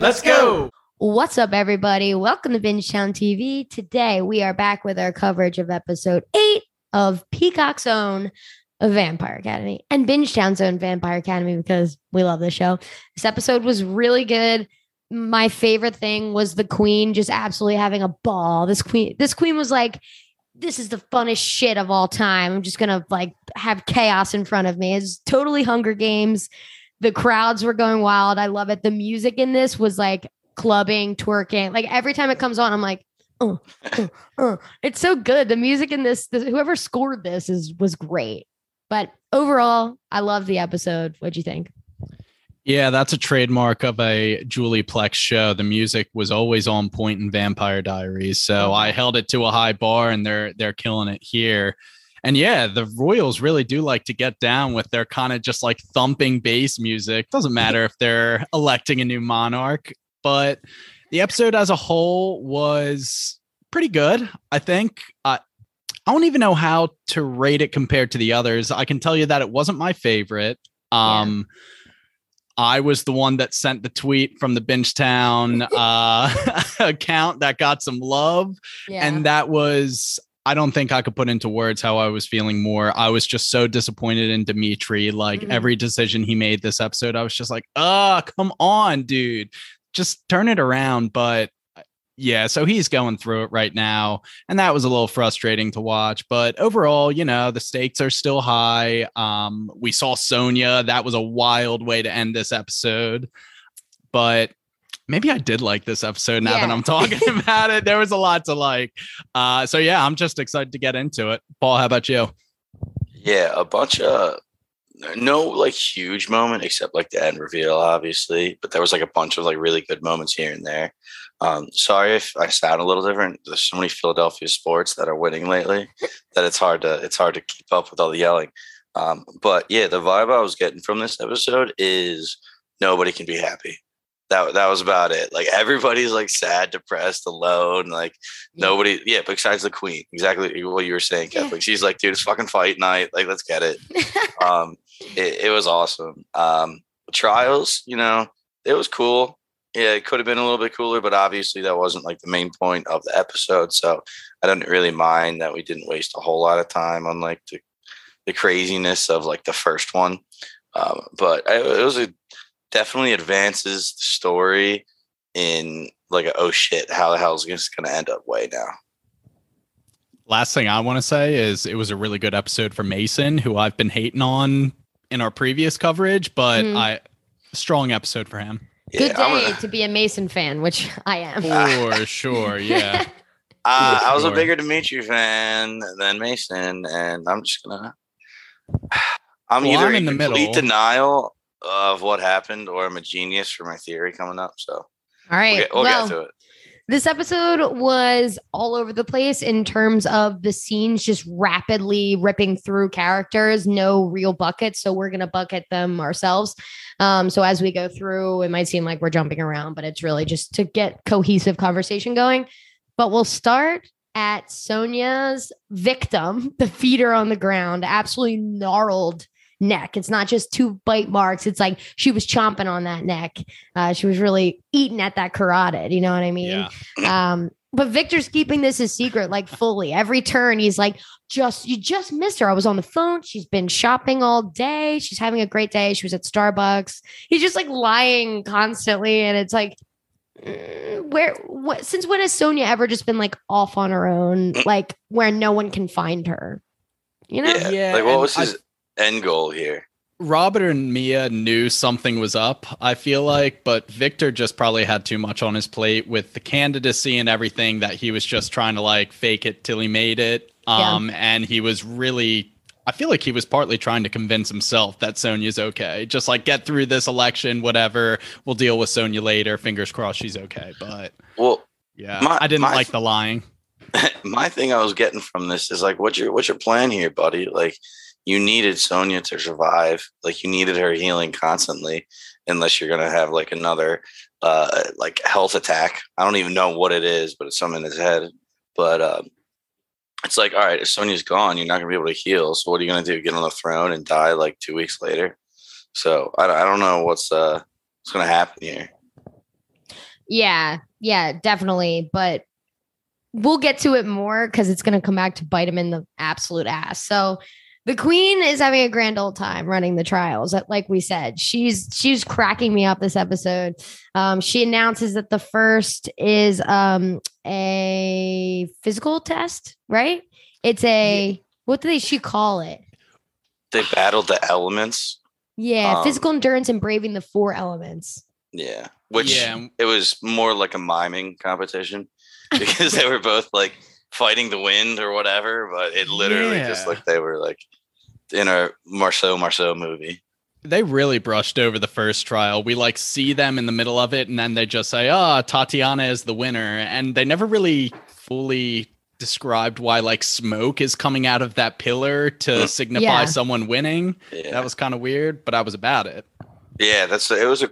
Let's go. What's up, everybody? Welcome to Binge Town TV. Today, we are back with our coverage of episode eight of Peacock's own Vampire Academy and Binge Town's own Vampire Academy because we love this show. This episode was really good. My favorite thing was the queen just absolutely having a ball. This queen, this queen was like, this is the funnest shit of all time. I'm just gonna like have chaos in front of me. It's totally Hunger Games. The crowds were going wild. I love it. The music in this was like clubbing, twerking. Like every time it comes on, I'm like, oh, oh, oh. it's so good. The music in this, this, whoever scored this is was great. But overall, I love the episode. What'd you think? Yeah, that's a trademark of a Julie Plec show. The music was always on point in Vampire Diaries, so mm-hmm. I held it to a high bar, and they're they're killing it here. And yeah, the Royals really do like to get down with their kind of just like thumping bass music. Doesn't matter if they're electing a new monarch, but the episode as a whole was pretty good. I think. Uh, I don't even know how to rate it compared to the others. I can tell you that it wasn't my favorite. Um, yeah. I was the one that sent the tweet from the Bingetown uh, account that got some love. Yeah. And that was I don't think I could put into words how I was feeling more. I was just so disappointed in Dimitri. Like mm-hmm. every decision he made this episode, I was just like, oh, come on, dude. Just turn it around. But uh, yeah, so he's going through it right now. And that was a little frustrating to watch. But overall, you know, the stakes are still high. Um, we saw Sonya. That was a wild way to end this episode. But maybe I did like this episode now yeah. that I'm talking about it. There was a lot to like. Uh, so yeah, I'm just excited to get into it. Paul, how about you? Yeah, a bunch of no like huge moment except like the end reveal, obviously. But there was like a bunch of like really good moments here and there. Um, sorry if I sound a little different. There's so many Philadelphia sports that are winning lately that it's hard to it's hard to keep up with all the yelling. Um, but yeah, the vibe I was getting from this episode is nobody can be happy that that was about it. Like everybody's like sad, depressed, alone. Like yeah. nobody, yeah, besides the queen. Exactly what you were saying, Kathleen. Yeah. She's like, dude, it's fucking fight night. Like, let's get it. um, it, it was awesome. Um, trials, you know, it was cool. Yeah, it could have been a little bit cooler, but obviously that wasn't like the main point of the episode. So I don't really mind that we didn't waste a whole lot of time on like the the craziness of like the first one. Um, but it, it was a definitely advances the story in like a, oh shit, how the hell is this going to end up way now? Last thing I want to say is it was a really good episode for Mason, who I've been hating on in our previous coverage, but mm-hmm. I strong episode for him. Good day a, to be a Mason fan, which I am. For sure, yeah. Uh, I was a bigger Dimitri fan than Mason, and I'm just gonna. I'm well, either I'm in the complete middle. denial of what happened, or I'm a genius for my theory coming up. So, all right, we'll, get, we'll well, get to it. This episode was all over the place in terms of the scenes just rapidly ripping through characters, no real buckets. So we're going to bucket them ourselves. Um, so as we go through, it might seem like we're jumping around, but it's really just to get cohesive conversation going. But we'll start at Sonya's victim, the feeder on the ground, absolutely gnarled neck. It's not just two bite marks. It's like she was chomping on that neck. Uh, she was really eating at that carotid. You know what I mean? Yeah. Um, but Victor's keeping this a secret, like fully. Every turn, he's like, just you just missed her. I was on the phone. She's been shopping all day. She's having a great day. She was at Starbucks. He's just like lying constantly. And it's like mm, where what since when has Sonya ever just been like off on her own, like where no one can find her? You know? Yeah. Yeah, like, what and was I- his end goal here? Robert and Mia knew something was up, I feel like, but Victor just probably had too much on his plate with the candidacy and everything that he was just trying to like fake it till he made it. Yeah. Um, and he was really I feel like he was partly trying to convince himself that Sonya's okay. Just like get through this election, whatever. We'll deal with Sonya later. Fingers crossed she's okay. But Well, yeah, My- I didn't my- like the lying. my thing I was getting from this is like, what's your what's your plan here, buddy? Like, you needed Sonya to survive. Like, you needed her healing constantly, unless you're gonna have like another uh like health attack. I don't even know what it is, but it's something in his head. But um, it's like, all right, if Sonya's gone, you're not gonna be able to heal. So what are you gonna do? Get on the throne and die like two weeks later? So I, I don't know what's uh what's gonna happen here. Yeah, yeah, definitely. But we'll get to it more because it's going to come back to bite him in the absolute ass. So the queen is having a grand old time running the trials. uh, Like we said, she's she's cracking me up this episode. Um, she announces that the first is um, a physical test, right? It's a what do they she call it? They battled the elements. Yeah, Um, physical endurance and braving the four elements. Yeah. Which Yeah. it was more like a miming competition because they were both like fighting the wind or whatever, but it literally just Yeah. like they were like in a Marcel Marceau movie. they really brushed over the first trial. We like see them in the middle of it, and then they just say, "Ah, Tatiana is the winner," and they never really fully described why like smoke is coming out of that pillar to Mm. signify Yeah. someone winning. Yeah. That was kind of weird, but I was about it. yeah, that's it was a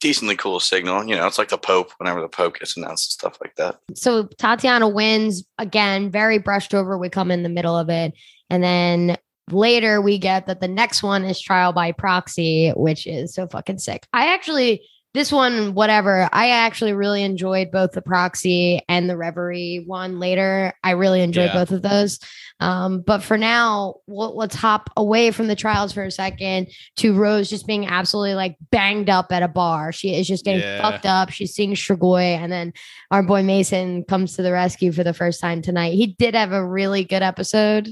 decently cool signal. You know, it's like the Pope whenever the Pope gets announced and stuff like that. so Tatiana wins again, very brushed over. We come in the middle of it. And then later we get that the next one is trial by proxy, which is so fucking sick. I actually, this one, whatever, I actually really enjoyed both the proxy and the reverie one later. I really enjoyed Yeah. both of those. Um, but for now, we'll, let's hop away from the trials for a second to Rose just being absolutely like banged up at a bar. She is just getting Yeah. fucked up. She's seeing Strigoi, and then our boy Mason comes to the rescue for the first time tonight. He did have a really good episode.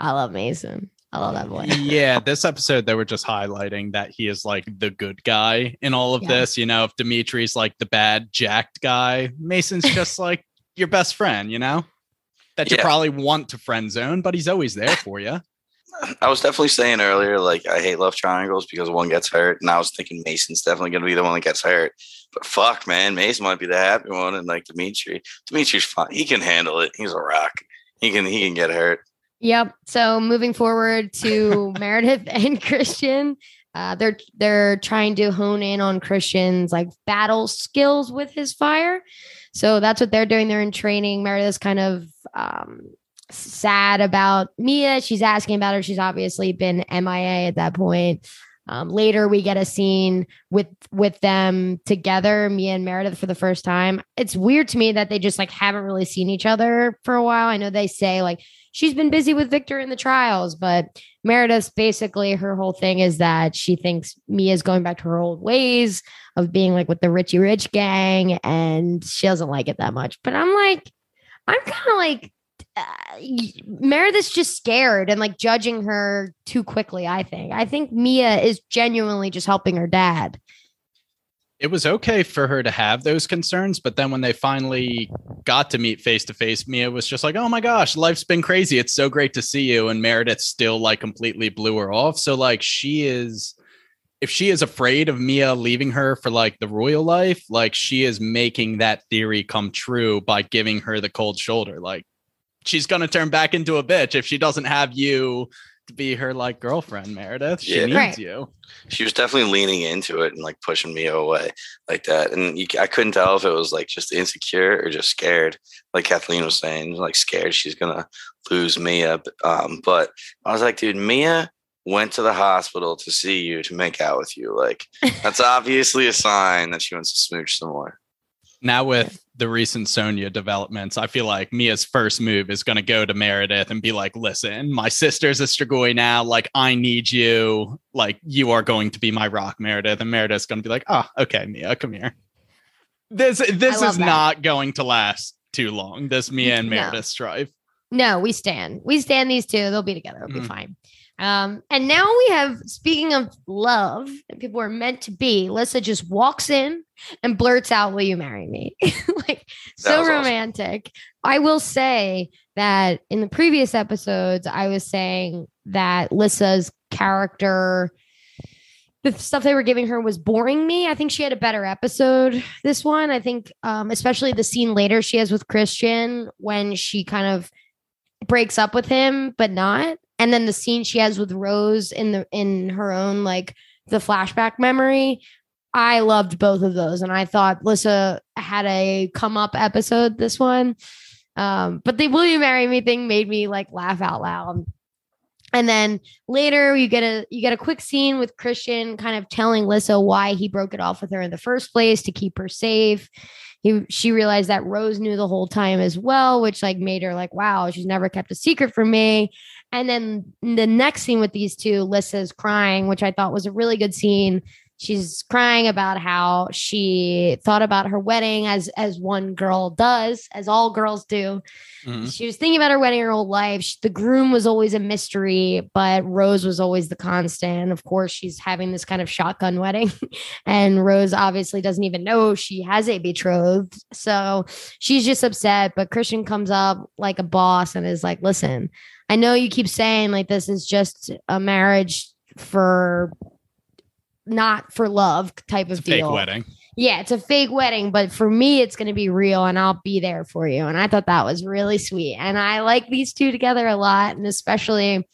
I love Mason. I love that boy. yeah, this episode they were just highlighting that he is like the good guy in all of Yeah. this. You know, if Dimitri's like the bad jacked guy, Mason's just like your best friend. You know, that you Yeah. probably want to friend zone, but he's always there for you. I was definitely saying earlier, like I hate love triangles because one gets hurt, and I was thinking Mason's definitely going to be the one that gets hurt. But fuck, man, Mason might be the happy one, and like Dimitri, Dimitri's fine. He can handle it. He's a rock. He can he can get hurt. Yep. So moving forward to Meredith and Christian, uh, they're they're trying to hone in on Christian's like battle skills with his fire. So that's what they're doing. They're in training. Meredith's kind of um, sad about Mia. She's asking about her. She's obviously been MIA at that point. Um, later, we get a scene with with them together, Mia and Meredith, for the first time. It's weird to me that they just like haven't really seen each other for a while. I know they say like she's been busy with Victor in the trials, but Meredith's basically her whole thing is that she thinks Mia's going back to her old ways of being like with the Richie Rich gang, and she doesn't like it that much. But I'm like, I'm kind of like. Uh, Meredith's just scared and like judging her too quickly. I think. I think Mia is genuinely just helping her dad. It was okay for her to have those concerns, but then when they finally got to meet face to face, Mia was just like, "Oh my gosh, life's been crazy. It's so great to see you." And Meredith still like completely blew her off. So like she is if she is afraid of Mia leaving her for like the royal life, like she is making that theory come true by giving her the cold shoulder. Like she's going to turn back into a bitch if she doesn't have you to be her like girlfriend, Meredith. She Yeah. needs Right. you. She was definitely leaning into it and like pushing Mia away like that. And you, I couldn't tell if it was like just insecure or just scared. Like Kathleen was saying, like scared she's gonna lose Mia. Um, but I was like, dude, Mia went to the hospital to see you to make out with you. Like that's obviously a sign that she wants to smooch some more. Now with the recent Sonya developments, I feel like Mia's first move is going to go to Meredith and be like, "Listen, my sister's a Strigoi now. Like, I need you. Like, you are going to be my rock, Meredith." And Meredith's going to be like, "Oh, okay, Mia, come here." This this is that. not going to last too long. This Mia and No. Meredith strife. No, we stand. We stand these two. They'll be together. It'll be Mhm. fine. Um, and now we have, speaking of love, and people are meant to be, Lissa just walks in and blurts out, Will you marry me? like, so was awesome. romantic. I will say that in the previous episodes, I was saying that Lissa's character, the stuff they were giving her was boring me. I think she had a better episode this one. I think, um, especially the scene later she has with Christian when she kind of breaks up with him, but not. And then the scene she has with Rose in the in her own like the flashback memory. I loved both of those, and I thought Lissa had a come up episode. This one, um, but the "Will you marry me" thing made me like laugh out loud. And then later you get a you get a quick scene with Christian kind of telling Lissa why he broke it off with her in the first place to keep her safe. He she realized that Rose knew the whole time as well, which like made her like, wow, she's never kept a secret from me. And then the next scene with these two, Lissa's crying, which I thought was a really good scene. She's crying about how she thought about her wedding as as one girl does, as all girls do. Mhm. She was thinking about her wedding her whole life. She- the groom was always a mystery, but Rose was always the constant. Of course, she's having this kind of shotgun wedding, and Rose obviously doesn't even know she has a betrothed. So she's just upset. But Christian comes up like a boss and is like, listen, I know you keep saying like this is just a marriage for not for love type of It's fake deal. wedding. Yeah, it's a fake wedding, but for me, it's going to be real and I'll be there for you. And I thought that was really sweet. And I like these two together a lot. And especially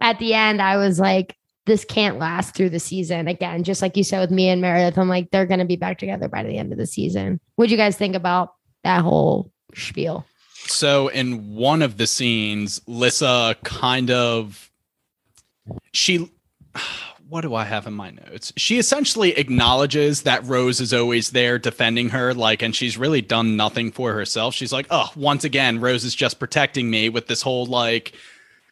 at the end, I was like, this can't last through the season. Again, just like you said with me and Meredith, I'm like, they're going to be back together by the end of the season. What do you guys think about that whole spiel? So in one of the scenes, Lissa kind of she what do I have in my notes? She essentially acknowledges that Rose is always there defending her, like, and she's really done nothing for herself. She's like, oh, once again, Rose is just protecting me with this whole like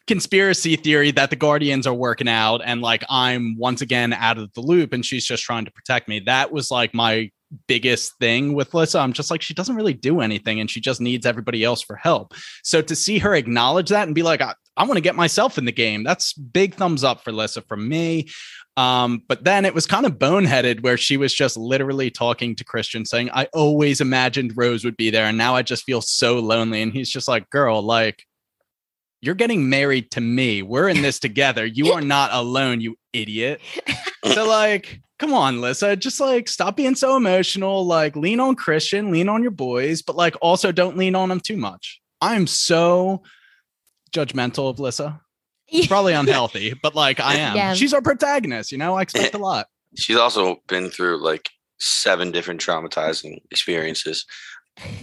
conspiracy theory that the Guardians are working out, and like I'm once again out of the loop, and she's just trying to protect me. That was like my biggest thing with Lissa. I'm just like, she doesn't really do anything and she just needs everybody else for help. So to see her acknowledge that and be like, I, I want to get myself in the game, that's big thumbs up for Lissa from me. Um, but then it was kind of boneheaded where she was just literally talking to Christian saying, I always imagined Rose would be there. And now I just feel so lonely. And he's just like, girl, like, you're getting married to me. We're in this together. You are not alone, you idiot. So, like, come on, Lissa, just like stop being so emotional. Like, lean on Christian, lean on your boys, but like also don't lean on them too much. I'm so judgmental of Lissa. It's probably unhealthy, but like I am. Yeah. She's our protagonist, you know. I expect a lot. She's also been through like seven different traumatizing experiences.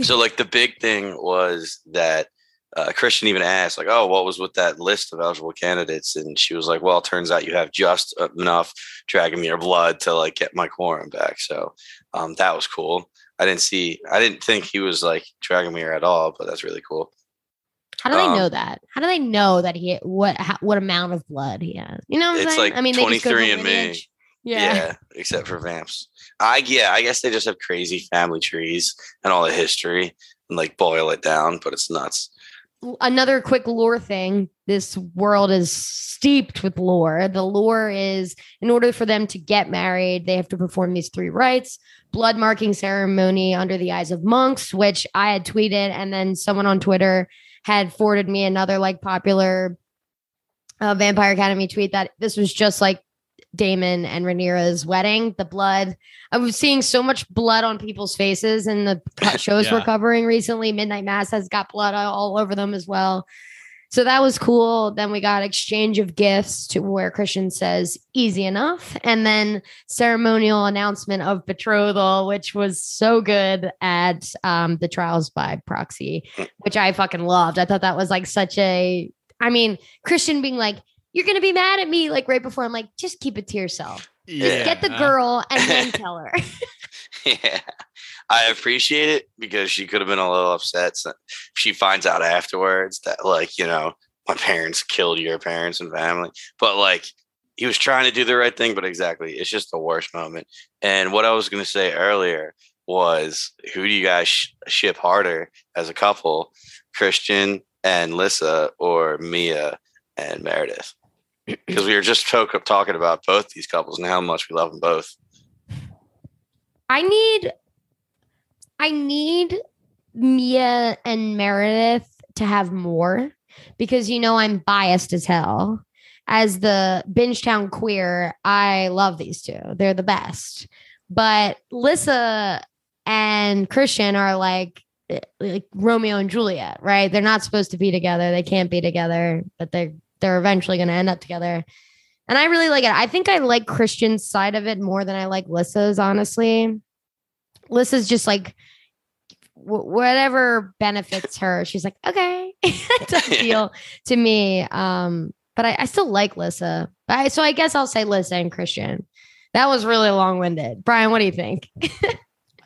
So like the big thing was that uh, Christian even asked like, "Oh, what was with that list of eligible candidates?" And she was like, "Well, it turns out you have just enough Dragomir blood to like get my quorum back." So um, that was cool. I didn't see, I didn't think he was like Dragomir at all, but that's really cool. How do they Um, know that? How do they know that he what how, what amount of blood he has? You know what I'm It's saying? like I mean, they just go 23 for and me. lineage. Yeah. except for Vamps. I yeah, I guess they just have crazy family trees and all the history and like boil it down, but it's nuts. Another quick lore thing. This world is steeped with lore. The lore is in order for them to get married, they have to perform these three rites blood marking ceremony under the eyes of monks, which I had tweeted, and then someone on Twitter had forwarded me another like popular uh, Vampire Academy tweet that this was just like Daemon and Rhaenyra's wedding. The blood. I was seeing so much blood on people's faces in the shows we're covering recently. Midnight Mass has got blood all over them as well. So that was cool. Then we got exchange of gifts to where Christian says easy enough. And then ceremonial announcement of betrothal, which was so good at um, the trials by proxy, which I fucking loved. I thought that was like such a, I mean, Christian being like, you're going to be mad at me, like right before. I'm like, just keep it to yourself. Yeah. Get the girl and then tell her. yeah. I appreciate it because she could have been a little upset. So she finds out afterwards that like, you know, my parents killed your parents and family. But like he was trying to do the right thing, but exactly, it's just the worst moment. And what I was gonna say earlier was who do you guys sh- ship harder as a couple, Christian and Lissa or Mia and Meredith? Because we were just talk- talking about both these couples and how much we love them both. I need I need Mia and Meredith to have more because you know I'm biased as hell. As the Bingetown queer, I love these two. They're the best. But Lissa and Christian are like eh, like Romeo and Juliet, right? They're not supposed to be together. They can't be together, but they're they're eventually going to end up together. And I really like it. I think I like Christian's side of it more than I like Lissa's, honestly. Lissa's just like wh- whatever benefits her. She's like, okay, it doesn't feel to me. Um, but I, I still like Lissa. I, so I guess I'll say Lissa and Christian. That was really long winded. Brian, what do you think? I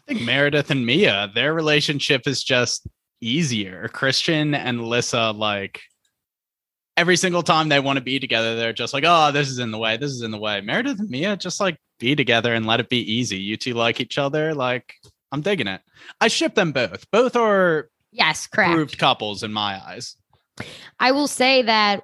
think Meredith and Mia, their relationship is just easier. Christian and Lissa, like every single time they want to be together, they're just like, oh, this is in the way. This is in the way. Meredith and Mia just like be together and let it be easy. You two like each other. Like, I'm digging it. I ship them both. Both are yes, correct. proved couples in my eyes. I will say that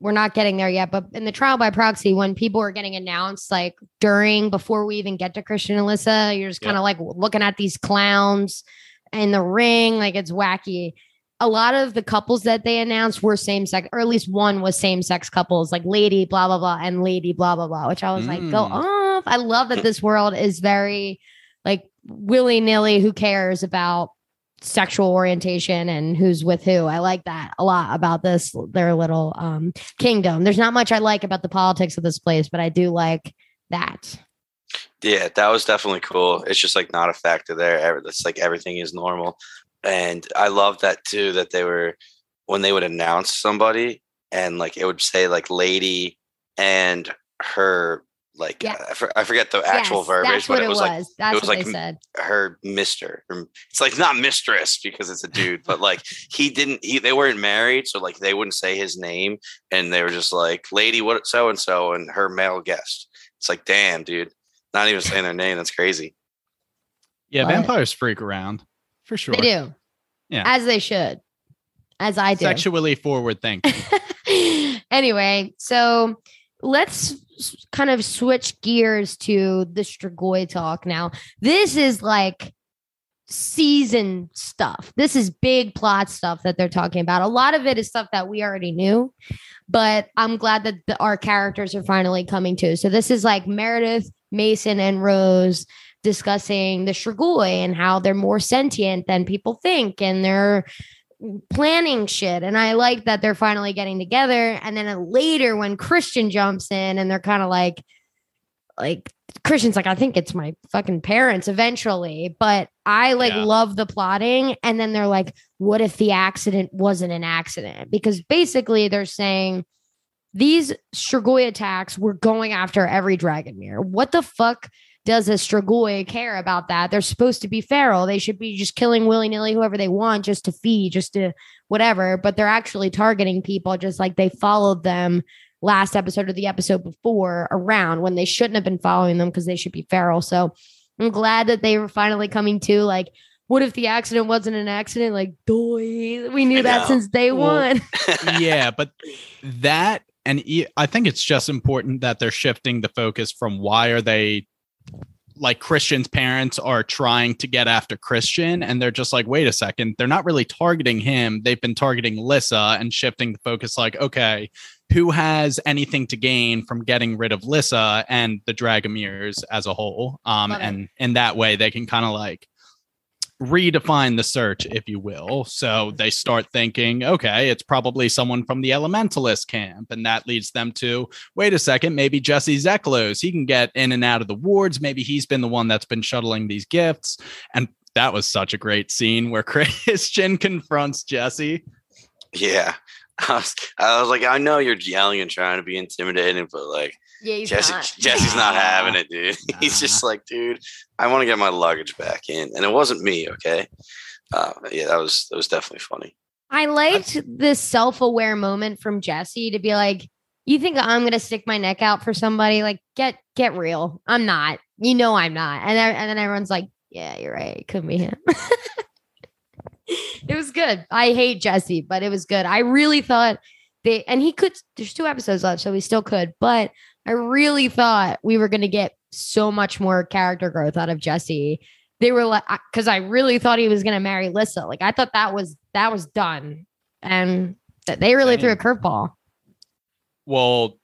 we're not getting there yet, but in the trial by proxy, when people are getting announced, like during, before we even get to Christian and Alyssa, you're just kind of Yeah. like looking at these clowns in the ring, like it's wacky. A lot of the couples that they announced were same sex, or at least one was same sex couples, like lady blah blah blah and lady blah blah blah, which I was like, go Mm. off. I love that this world is very like willy nilly. Who cares about sexual orientation and who's with who. I like that a lot about this their little um kingdom. There's not much I like about the politics of this place, but I do like that. Yeah, that was definitely cool. It's just like not a factor there. It's like everything is normal. And I love that too, that they were when they would announce somebody and like it would say like lady and her like Yeah. I, for- I forget the actual Yes, verbiage, That's but what it was like was. That's was what like they said. her mister. It's like not mistress because it's a dude, but like he didn't. He, they weren't married, so like they wouldn't say his name, and they were just like, "Lady, what so and so," and her male guest. It's like, damn, dude, not even saying their name. That's crazy. Yeah, But- vampires freak around for sure. They do. Yeah. As they should. As I do. Sexually forward thinking. anyway, so let's kind of switch gears to the Strigoi talk now. This is like season stuff. This is big plot stuff that they're talking about. A lot of it is stuff that we already knew, but I'm glad that the, our characters are finally coming to. So this is like Meredith, Mason, and Rose discussing the Strigoi and how they're more sentient than people think, and they're planning shit. And I like that they're finally getting together. And then later, when Christian jumps in, and they're kind of like, like Christian's like, I think it's my fucking parents eventually. But I like Yeah. love the plotting. And then they're like, what if the accident wasn't an accident? Because basically they're saying these Strigoi attacks were going after every Dragomir. What the fuck does a Strigoi care about that? They're supposed to be feral. They should be just killing willy nilly whoever they want just to feed, just to whatever. But they're actually targeting people just like they followed them last episode or the episode before around when they shouldn't have been following them because they should be feral. So I'm glad that they were finally coming to like, what if the accident wasn't an accident? Like, doy, we knew that since day Well, one. yeah, but that and I think it's just important that they're shifting the focus from why are they like Christian's parents are trying to get after Christian and they're just like wait a second they're not really targeting him they've been targeting Lissa and shifting the focus like okay who has anything to gain from getting rid of Lissa and the Dragomirs as a whole um Love it. and in that way they can kind of like redefine the search, if you will. So they start thinking, okay, it's probably someone from the elementalist camp. And that leads them to wait a second, maybe Jesse Zeklos. He can get in and out of the wards. Maybe he's been the one that's been shuttling these gifts. And that was such a great scene where Christian confronts Jesse. Yeah. I was, I was like, I know you're yelling and trying to be intimidating, but like Yeah, he's Jesse, not. Jesse's not having it, dude. He's just like, dude, I want to get my luggage back in, and it wasn't me. Okay, uh, yeah, that was that was definitely funny. I liked this self-aware moment from Jesse to be like, "You think I'm gonna stick my neck out for somebody? Like, get get real. I'm not. You know, I'm not." And then, and then everyone's like, Yeah, you're right. It could be him. it was good. I hate Jesse, but it was good. I really thought they and he could there's two episodes left, so we still could, but I really thought we were gonna get so much more character growth out of Jesse. They were like because I really thought he was gonna marry Lissa. Like I thought that was that was done. And that they really threw a curveball. Well,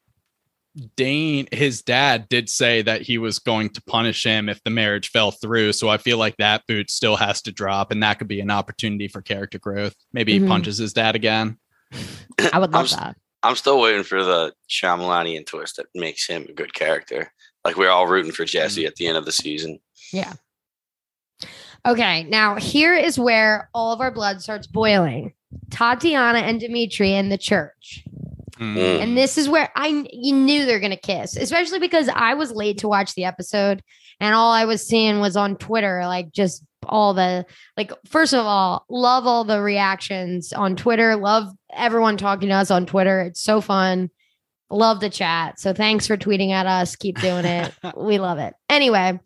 Dane, his dad did say that he was going to punish him if the marriage fell through. So I feel like that boot still has to drop, and that could be an opportunity for character growth. Maybe mm-hmm. he punches his dad again. I would love I'm, that. I'm still waiting for the Shyamalanian twist that makes him a good character. Like we're all rooting for Jesse mm-hmm. at the end of the season. Yeah. Okay, now here is where all of our blood starts boiling. Tatiana and Dimitri in the church. Mm. And this is where I you knew they're gonna kiss, especially because I was late to watch the episode and all I was seeing was on Twitter, like just all the like first of all, love all the reactions on Twitter, love everyone talking to us on Twitter. It's so fun. Love the chat. So thanks for tweeting at us. Keep doing it. we love it. Anyway,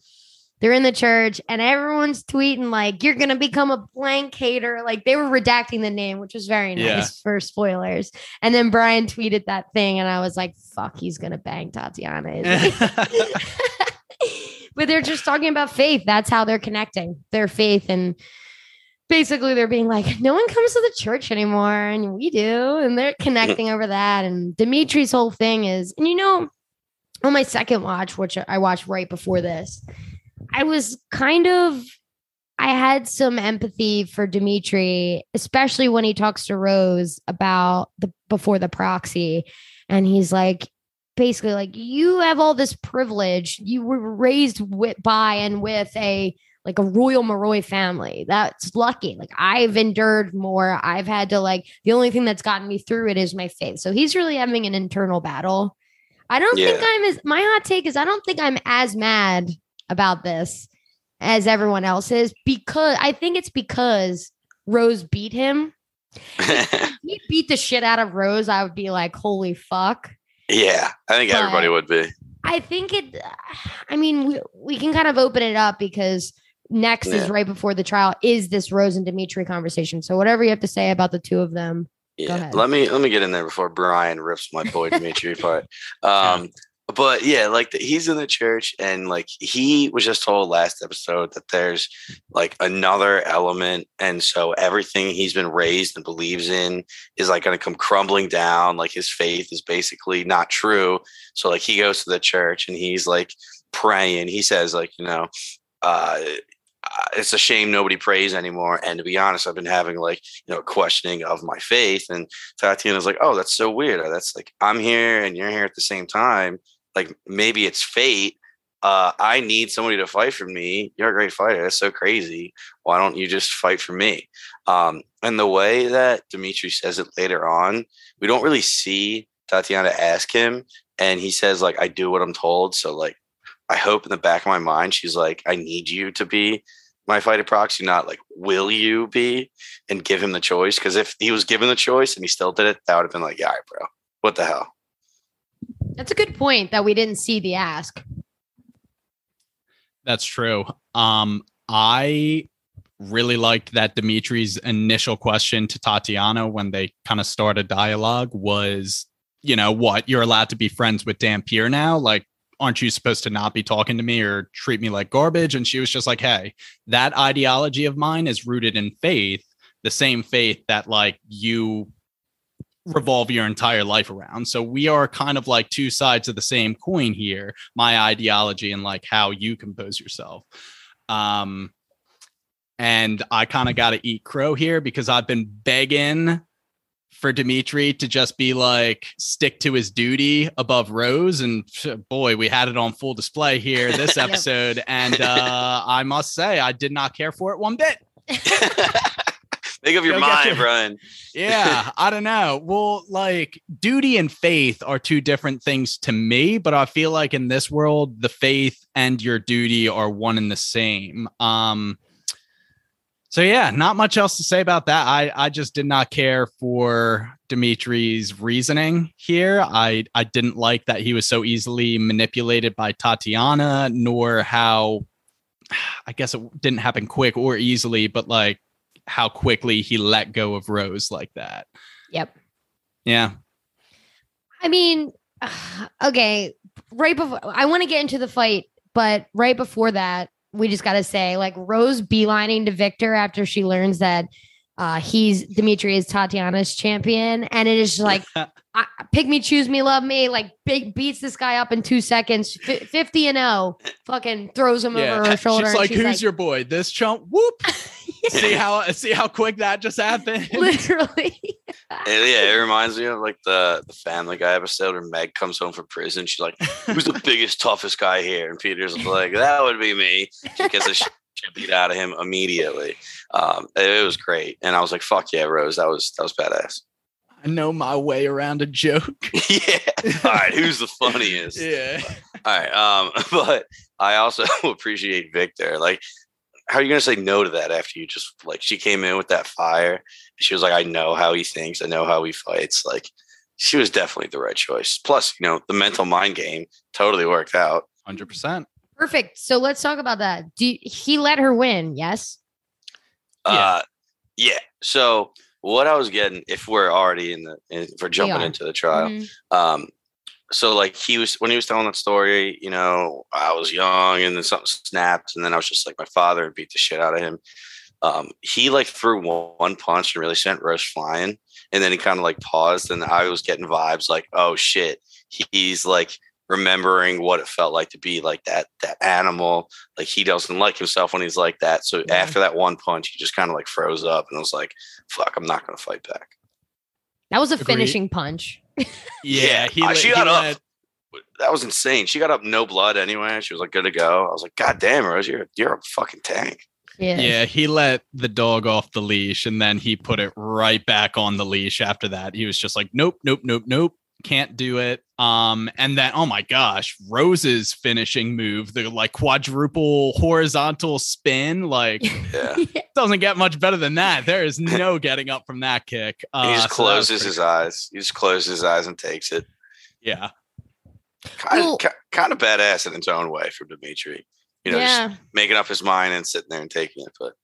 they're in the church and everyone's tweeting like you're gonna become a blank hater like they were redacting the name which was very nice yeah. for spoilers and then brian tweeted that thing and i was like fuck he's gonna bang tatiana but they're just talking about faith that's how they're connecting their faith and basically they're being like no one comes to the church anymore and we do and they're connecting over that and dimitri's whole thing is and you know on my second watch which i watched right before this I was kind of I had some empathy for Dimitri, especially when he talks to Rose about the before the proxy. And he's like, basically, like, you have all this privilege. You were raised with by and with a like a royal Moroi family. That's lucky. Like I've endured more. I've had to like the only thing that's gotten me through it is my faith. So he's really having an internal battle. I don't yeah. think I'm as my hot take is I don't think I'm as mad about this as everyone else is because I think it's because Rose beat him. he beat the shit out of Rose, I would be like, holy fuck. Yeah, I think but everybody would be. I think it, I mean, we, we can kind of open it up because next yeah. is right before the trial is this Rose and Dimitri conversation. So whatever you have to say about the two of them. Yeah, let me let me get in there before Brian rips my boy Dimitri apart. Um, but yeah, like the, he's in the church, and like he was just told last episode that there's like another element, and so everything he's been raised and believes in is like going to come crumbling down. Like his faith is basically not true. So like he goes to the church and he's like praying. He says like you know, uh, it's a shame nobody prays anymore. And to be honest, I've been having like, you know, questioning of my faith. And Tatiana's like, oh, that's so weird. That's like, I'm here and you're here at the same time. Like maybe it's fate. Uh, I need somebody to fight for me. You're a great fighter. That's so crazy. Why don't you just fight for me? Um, and the way that Dimitri says it later on, we don't really see Tatiana ask him. And he says, like, I do what I'm told. So like I hope in the back of my mind, she's like, I need you to be my fighter proxy, not like, will you be? And give him the choice. Because if he was given the choice and he still did it, that would have been like, yeah, all right, bro, what the hell? That's a good point that we didn't see the ask. That's true. Um, I really liked that Dimitri's initial question to Tatiana when they kind of started dialogue was, you know, what you're allowed to be friends with Dhampir now? Like, aren't you supposed to not be talking to me or treat me like garbage? And she was just like, hey, that ideology of mine is rooted in faith, the same faith that like you revolve your entire life around. So we are kind of like two sides of the same coin here, my ideology and like how you compose yourself. Um and I kind of got to eat crow here because I've been begging for Dimitri to just be like stick to his duty above Rose. And boy, we had it on full display here this episode. and uh, I must say, I did not care for it one bit. Think of your Go mind, your, Brian. yeah, I don't know. Well, like duty and faith are two different things to me, but I feel like in this world, the faith and your duty are one and the same. Um, so yeah, not much else to say about that. I I just did not care for Dimitri's reasoning here. I I didn't like that he was so easily manipulated by Tatiana, nor how I guess it didn't happen quick or easily, but like how quickly he let go of Rose like that. Yep. Yeah. I mean, okay, right before I want to get into the fight, but right before that, we just got to say like Rose beelining to Victor after she learns that uh, he's Dimitri is Tatiana's champion, and it is just like I, pick me, choose me, love me. Like big beats this guy up in two seconds, f- fifty and zero. Fucking throws him over her shoulder. She's like, she's "Who's like, your boy? This chump? Whoop! see how see how quick that just happened." literally? And yeah, it reminds me of like the the Family Guy episode where Meg comes home from prison. She's like, "Who's the biggest, toughest guy here?" And Peter's like, "That would be me." She gets a shit beat out of him immediately. Um, it was great, and I was like, "Fuck yeah, Rose! That was that was badass." I know my way around a joke. yeah. All right. Who's the funniest? yeah. All right. Um, but I also appreciate Victor. Like, how are you gonna say no to that after you just like she came in with that fire? She was like, I know how he thinks, I know how he fights. Like, she was definitely the right choice. Plus, you know, the mental mind game totally worked out. Hundred percent. Perfect. So let's talk about that. Do he let her win? Yes. Uh, yeah. So what I was getting, if we're already in the, in, if we're jumping are. into the trial, Mhm. um so like he was when he was telling that story you know i was young and then something snapped and then i was just like my father and beat the shit out of him um he like threw one, one punch and really sent rose flying and then he kind of like paused and i was getting vibes like oh shit he's like remembering what it felt like to be like that that animal like he doesn't like himself when he's like that so Yeah. after that one punch he just kind of like froze up and was like fuck i'm not gonna fight back That was a Agreed. finishing punch. Yeah. He, Uh, she he got up. that was insane. She got up no blood anyway. She was like good to go. I was like, God damn, Rose, you're you're a fucking tank. Yeah. Yeah, he let the dog off the leash and then he put it right back on the leash after that. He was just like, nope, nope, nope, nope. Can't do it. Um, and then oh my gosh, Rose's finishing move, the like quadruple horizontal spin, like Yeah. doesn't get much better than that. There is no getting up from that kick. Uh, he just so closes pretty his cool. eyes. He just closes his eyes and takes it. Yeah. Kind Well- of kind of badass in its own way for Dimitri. You know, yeah. just making up his mind and sitting there and taking it. But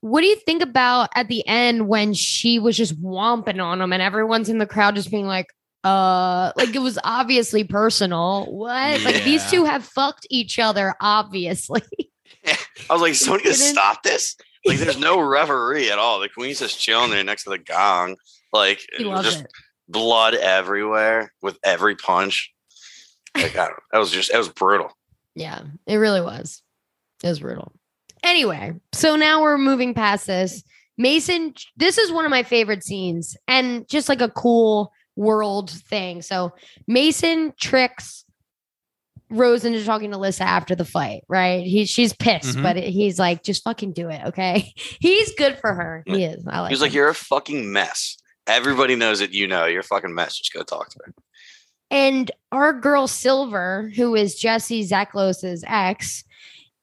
What do you think about at the end when she was just womping on him and everyone's in the crowd just being like, uh, like it was obviously personal. What? Like these two have fucked each other, obviously. I was like, somebody gonna stop this? Like, there's no revelry at all. The queen's just chilling there next to the gong. Like, just it. blood everywhere with every punch. Like, I don't, that was just, that was brutal. Yeah, it really was. It was brutal. Anyway, so now we're moving past this. Mason, this is one of my favorite scenes and just like a cool world thing. So Mason tricks Rose into talking to Lissa after the fight, right? He she's pissed, Mhm. but he's like, just fucking do it, okay? He's good for her. He is. I like He was like, "You're a fucking mess. Everybody knows that you know you're a fucking mess. Just go talk to her." And our girl Silver, who is Jesse Zeklos's ex,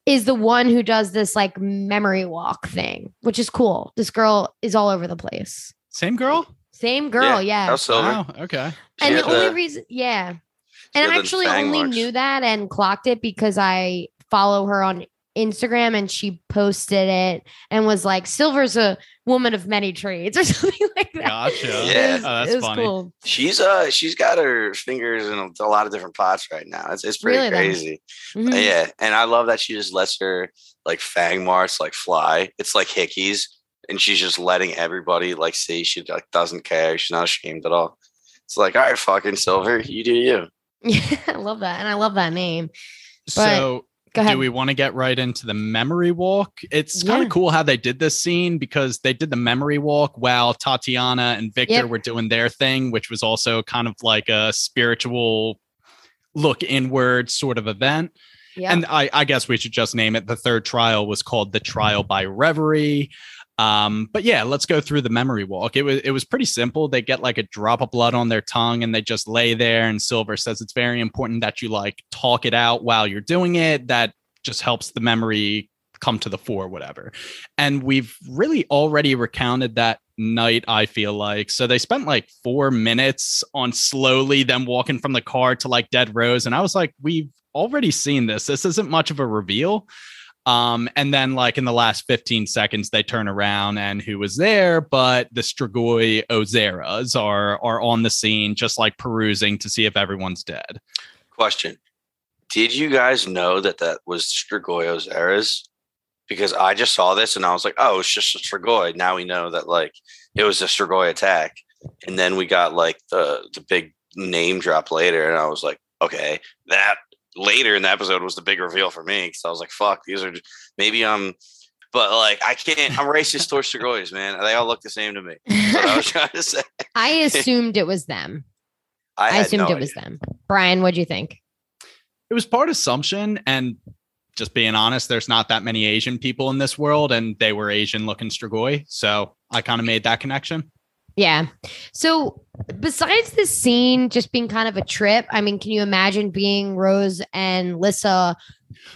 is the one who does this like memory walk thing, which is cool. This girl is all over the place. Same girl? Same girl, yeah. That was Silver. Wow. Okay. She and the had only the- reason, yeah. And I actually only marks. knew that and clocked it because I follow her on Instagram and she posted it and was like, Silver's a woman of many trades or something like that. Gotcha. Yeah. Was, Oh, that's it was funny. cool. She's uh, she's got her fingers in a, a lot of different pots right now. It's it's pretty Really, though? crazy. Mhm. Yeah, and I love that she just lets her like fang marks like fly. It's like hickeys, and she's just letting everybody like see. She like doesn't care. She's not ashamed at all. It's like, all right, fucking Silver, you do you. Yeah, I love that. And I love that name. But- So Go ahead. do we want to get right into the memory walk? It's kind of cool how they did this scene because they did the memory walk while Tatiana and Victor Yep. were doing their thing, which was also kind of like a spiritual look inward sort of event. yeah. And I, I guess we should just name it. The third trial was called the trial by reverie. Um, but yeah, let's go through the memory walk. It was it was pretty simple. They get like a drop of blood on their tongue and they just lay there. And Silver says it's very important that you like talk it out while you're doing it. That just helps the memory come to the fore, whatever. And we've really already recounted that night, I feel like. So they spent like four minutes on slowly them walking from the car to like Dead Rose. And I was like, we've already seen this. This isn't much of a reveal. Um, and then like in the last 15 seconds, they turn around and who was there? But the Strigoi Ozeras are are on the scene, just like perusing to see if everyone's dead. Question: Did you guys know that that was Strigoi Ozeras? Because I just saw this and I was like, oh, it's just a Strigoi. Now we know that like it was a Strigoi attack, and then we got like the the big name drop later, and I was like, okay, that later in the episode was the big reveal for me because I was like, fuck, these are maybe I'm, but like I can't. I'm racist towards Strigoi, man. They all look the same to me. That's what I was trying to say. I assumed it was them. I, I, assumed no it was them. Brian, what'd you think? It was part assumption and just being honest, there's not that many Asian people in this world, and they were Asian looking Strigoi. So I kind of made that connection. Yeah. So besides this scene just being kind of a trip, I mean, can you imagine being Rose and Lissa?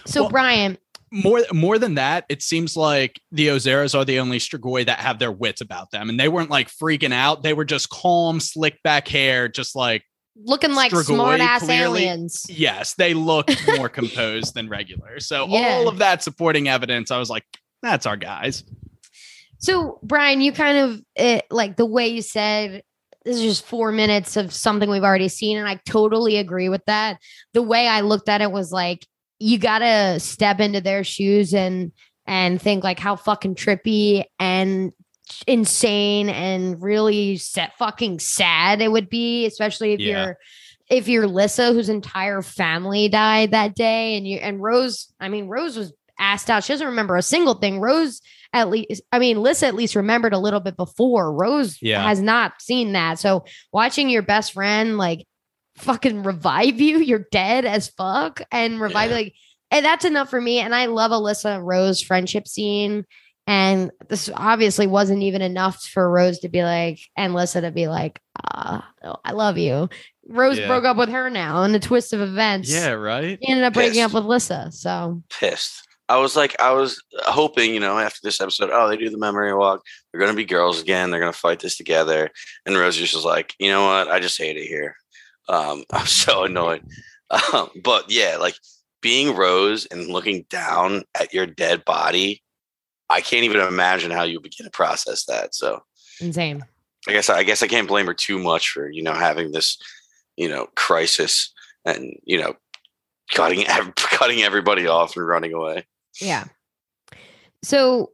So Well- Brian, more more than that, it seems like the Ozeras are the only Strigoi that have their wits about them, and they weren't like freaking out. They were just calm, slick back hair, just like looking like Strigoi, smart ass clearly. aliens. yes, they look more composed than regular. So Yeah. all of that supporting evidence, I was like, that's our guys. So, Brian, you kind of it, like the way you said this is just four minutes of something we've already seen, and I totally agree with that. The way I looked at it was like you got to step into their shoes and and think like how fucking trippy and insane and really set fucking sad it would be, especially if Yeah. you're if you're Lissa, whose entire family died that day, and you and Rose, I mean, Rose was asked out. She doesn't remember a single thing. Rose at least I mean, Lissa at least remembered a little bit before. Rose Yeah. has not seen that. So watching your best friend like fucking revive you, you're dead as fuck, and revive Yeah. like and that's enough for me. And I love Alyssa Rose friendship scene. And this obviously wasn't even enough for Rose to be like, and Lissa to be like, ah, oh, I love you. Rose Yeah. broke up with her now in the twist of events. Yeah, right. He ended up breaking up with Lissa. So Pissed. I was like, I was hoping, you know, after this episode, oh, they do the memory walk. They're gonna be girls again. They're gonna fight this together. And Rose just was like, you know what? I just hate it here. Um, I'm so annoyed. Um, but yeah, like being Rose and looking down at your dead body, I can't even imagine how you begin to process that. So insane. I guess I guess I can't blame her too much for you know having this you know crisis and you know cutting cutting everybody off and running away. Yeah. So,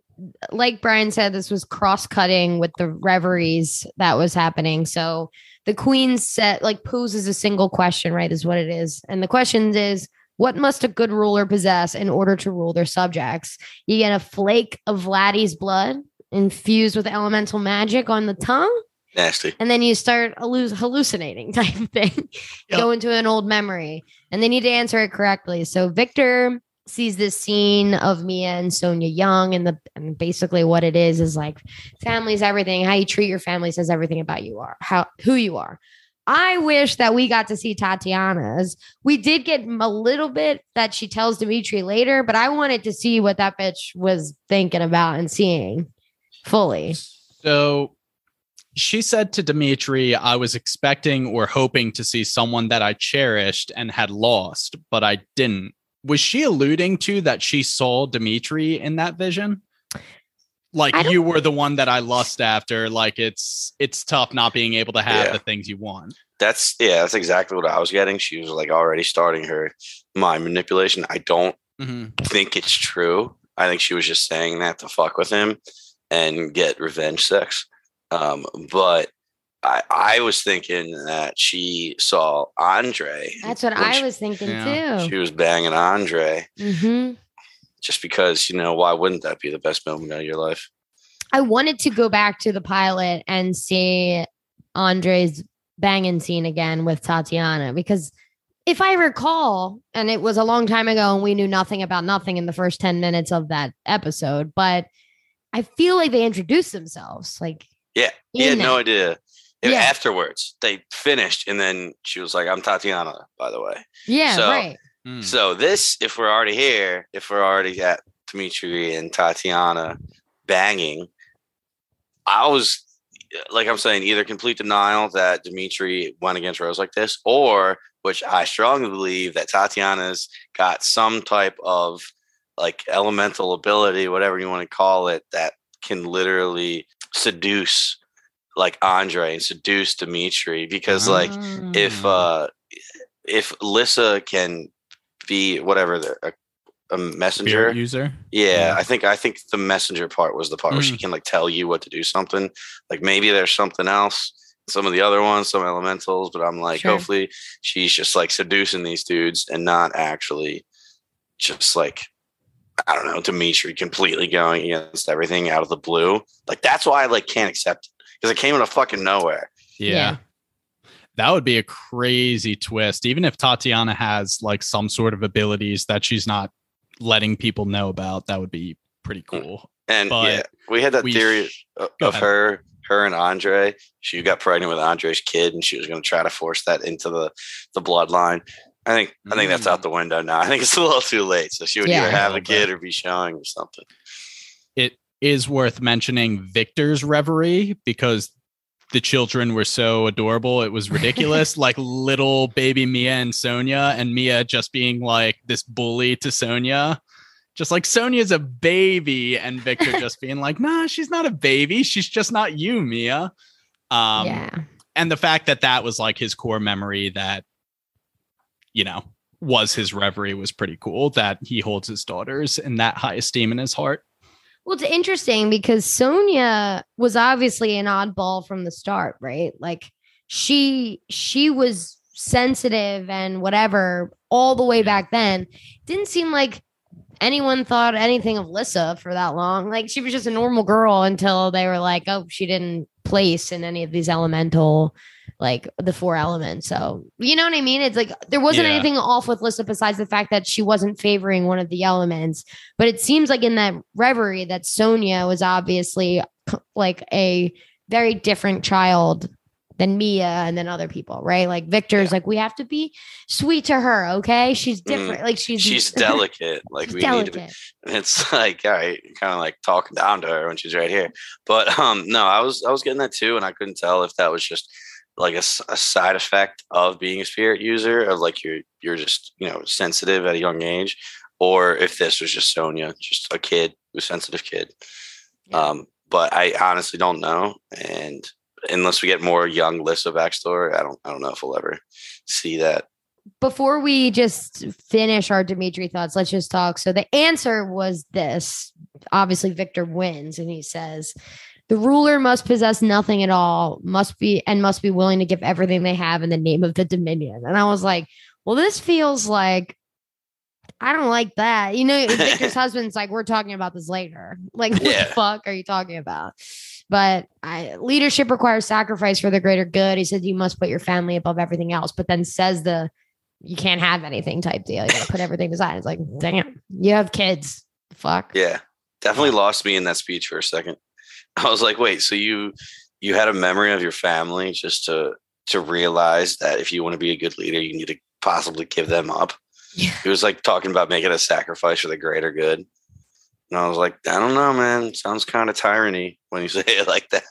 like Brian said, this was cross cutting with the reveries that was happening. So the queen set like poses a single question, right? Is what it is. And the question is, what must a good ruler possess in order to rule their subjects? You get a flake of Vladdy's blood infused with elemental magic on the tongue, Nasty. and then you start halluc- hallucinating type thing. Yep. Go into an old memory, and they need to answer it correctly. So Victor sees this scene of Mia and Sonya Young, and the and basically what it is is like family's everything. How you treat your family says everything about you are how who you are. I wish that we got to see Tatiana's. We did get a little bit that she tells Dimitri later, but I wanted to see what that bitch was thinking about and seeing fully. So she said to Dimitri, I was expecting or hoping to see someone that I cherished and had lost, but I didn't. Was she alluding to that she saw Dimitri in that vision? Like you were the one that I lust after. Like it's it's tough not being able to have Yeah. the things you want. That's yeah. That's exactly what I was getting. She was like already starting her mind manipulation. I don't Mhm. think it's true. I think she was just saying that to fuck with him and get revenge sex. Um, but I, I was thinking that she saw Andre. That's what I she- was thinking Yeah. She was banging Andre hmm just because, you know, why wouldn't that be the best moment of your life? I wanted to go back to the pilot and see Andre's banging scene again with Tatiana because if I recall, and it was a long time ago and we knew nothing about nothing in the first 10 minutes of that episode, but I feel like they introduced themselves. Like, Yeah. He had in no idea. And Yeah. Afterwards, they finished, and then she was like, I'm Tatiana, by the way. yeah, So- right. Mm. So this, if we're already here, if we're already at Dimitri and Tatiana banging, I was like I'm saying, either complete denial that Dimitri went against Rose like this, or which I strongly believe that Tatiana's got some type of like elemental ability, whatever you want to call it, that can literally seduce like Andre and seduce Dimitri because like if Ah. uh if Lissa can be whatever the a, a messenger Spirit user. yeah, Yeah. I think I think the messenger part was the part where she can like tell you what to do something. Like maybe there's something else. Some of the other ones, some elementals, but I'm like, Sure. hopefully she's just like seducing these dudes and not actually just like I don't know, Dimitri completely going against everything out of the blue. Like that's why I like can't accept it because it came out of fucking nowhere. Yeah. Yeah. That would be a crazy twist. Even if Tatiana has like some sort of abilities that she's not letting people know about, that would be pretty cool. And But yeah, we had that we theory sh- of, of her, her and Andre. She got pregnant with Andre's kid, and she was going to try to force that into the the bloodline. I think I think that's Mm. out the window now. I think it's a little too late. So she would Yeah. either have A a kid or be showing or something. Is worth mentioning Victor's reverie because the children were so adorable. It was ridiculous. like little baby Mia and Sonya, and Mia just being like this bully to Sonya. Just like Sonya's a baby, and Victor just being like, nah, she's not a baby. She's just not you, Mia. Um, yeah. and the fact that that was like his core memory that you know was his reverie was pretty cool that he holds his daughters in that high esteem in his heart Well, it's interesting because Sonya was obviously an oddball from the start, right? Like she she was sensitive and whatever all the way back then. Didn't seem like anyone thought anything of Lissa for that long. Like she was just a normal girl until they were like, oh, she didn't place in any of these elemental like the four elements. So you know what I mean? It's like there wasn't Yeah. anything off with Lissa besides the fact that she wasn't favoring one of the elements. But it seems like in that reverie that Sonya was obviously like a very different child than Mia and then other people, right? Like Victor's like, we have to be sweet to her, okay? She's different. Like she's She's delicate. Like she's we need to be. And it's like all right kind of like talking down to her when she's right here but um no i was i was getting that too and i couldn't tell if that was just like a, a side effect of being a spirit user of like you're you're just you know sensitive at a young age or if this was just sonya just a kid a sensitive kid Yeah. um but i honestly don't know and unless we get more young Lissa backstory i don't i don't know if we'll ever see that before we just finish our Dimitri thoughts, let's just talk. So the answer was this. Obviously, Victor wins, and he says, "The ruler must possess nothing at all, must be and must be willing to give everything they have in the name of the dominion." And I was like, "Well, this feels like." I don't like that. You know, Victor's husband's like, we're talking about this later. Like, what Yeah. the fuck are you talking about? But I, leadership requires sacrifice for the greater good. He said you must put your family above everything else, but then says the you can't have anything type deal. You gotta put everything aside. It's like, damn, you have kids. Fuck. Yeah, definitely lost me in that speech for a second. I was like, wait, so you you had a memory of your family just to to realize that if you want to be a good leader, you need to possibly give them up. Yeah. He was like talking about making a sacrifice for the greater good. And I was like, I don't know, man. Sounds kind of tyranny when you say it like that.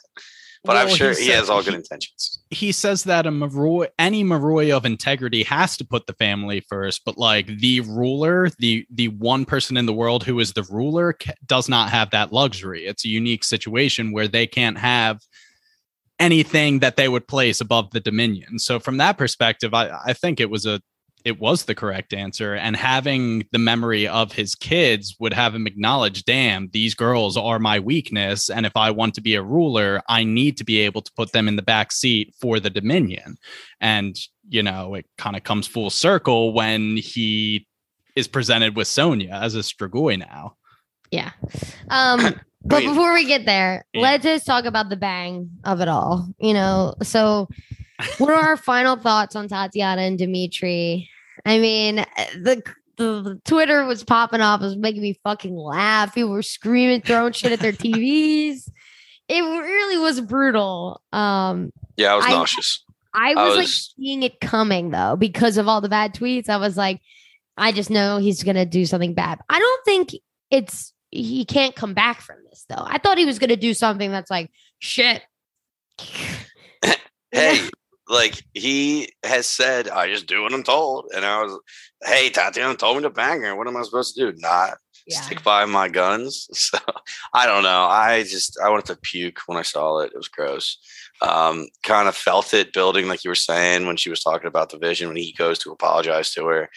But I'm sure he he has all good he- intentions. he says that a Moroi, any Moroi of integrity has to put the family first, but like the ruler, the the one person in the world who is the ruler does not have that luxury. It's a unique situation where they can't have anything that they would place above the dominion. So from that perspective, I, I think it was a it was the correct answer. And having the memory of his kids would have him acknowledge, damn, these girls are my weakness. And if I want to be a ruler, I need to be able to put them in the back seat for the Dominion. And, you know, it kind of comes full circle when he is presented with Sonya as a Strigoi now. Yeah. Um, but before we get there, Yeah. let's just talk about the bang of it all. You know, so what are our final thoughts on Tatiana and Dimitri? I mean, the the, the Twitter was popping off, it was making me fucking laugh. People were screaming, throwing shit at their TVs. It really was brutal. Um, Yeah, I was I- nauseous. I I was, like seeing it coming though because of all the bad tweets. I was like, I just know he's gonna do something bad. I don't think it's he can't come back from this though. I thought he was gonna do something that's like shit. hey, like he has said, I just do what I'm told. And I was, hey, Tatiana told me to bang her. What am I supposed to do? Not Yeah. stick by my guns. So I don't know. I just I wanted to puke when I saw it. It was gross. Um, kind of felt it building, like you were saying when she was talking about the vision when he goes to apologize to her,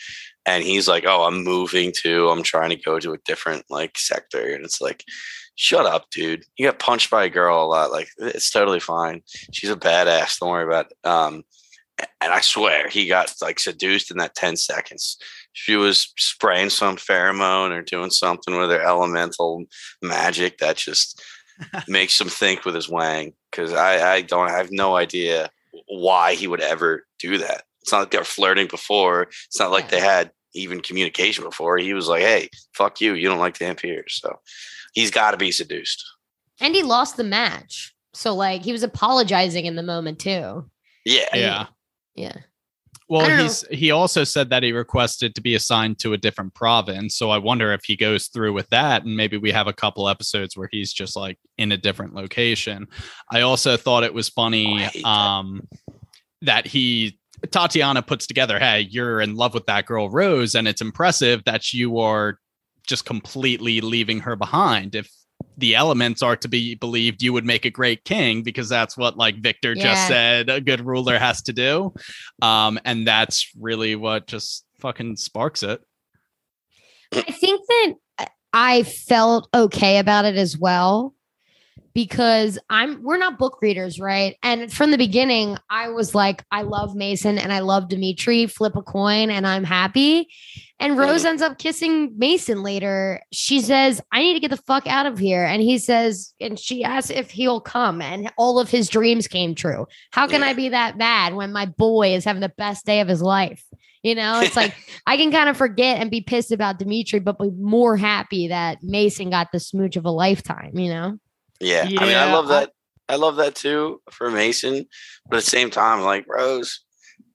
and he's like, "Oh, I'm moving to. I'm trying to go to a different like sector," and it's like. Shut up, dude. You got punched by a girl a lot. Like it's totally fine. She's a badass. Don't worry about it. Um, and I swear he got like seduced in that 10 seconds. She was spraying some pheromone or doing something with her elemental magic that just makes him think with his wang. Cause I, I don't I have no idea why he would ever do that. It's not like they were flirting before. It's not like they had even communication before. He was like, Hey, fuck you. You don't like the vampires. So he's got to be seduced. And he lost the match. So like he was apologizing in the moment too. Yeah. Yeah. Yeah. Well, I don't know. he's he also said that he requested to be assigned to a different province. So I wonder if he goes through with that and maybe we have a couple episodes where he's just like in a different location. I also thought it was funny Oh, I hate that. um that he Tatiana puts together, hey, you're in love with that girl Rose and it's impressive that you are just completely leaving her behind. If the elements are to be believed, you would make a great king because that's what like Victor Yeah. just said a good ruler has to do. Um, and that's really what just fucking sparks it. I think that I felt okay about it as well because I'm we're not book readers, right? And from the beginning, I was like, I love Mason and I love Dimitri. Flip a coin and I'm happy. And Rose ends up kissing Mason later. She says, I need to get the fuck out of here. And he says, and she asks if he'll come, and all of his dreams came true. How can I be that bad when my boy is having the best day of his life? You know, it's like I can kind of forget and be pissed about Dimitri, but be more happy that Mason got the smooch of a lifetime, you know? Yeah. I mean, I love that. I, love that too for Mason. But at the same time, like Rose,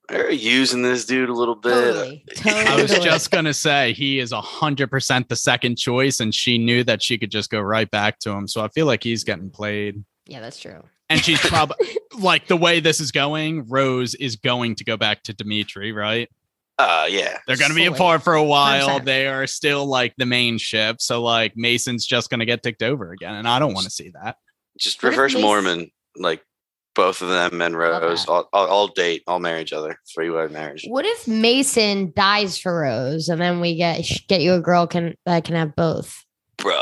they're using this dude a little bit. Totally. Totally. I was just gonna say he is a hundred percent the second choice, and she knew that she could just go right back to him. So I feel like he's getting played. Yeah, that's true. And she's probably like the way this is going, Rose is going to go back to Dimitri, right? Uh, yeah. They're going to be apart for a while. 100%. They are still like the main ship. So like Mason's just going to get ticked over again. And I don't want to see that. Just What reverse Mormon, like both of them and Rose, that. all, all, all date, all marry each other, three way marriage. What if Mason dies for Rose and then we get get you a girl can that can have both? Bro.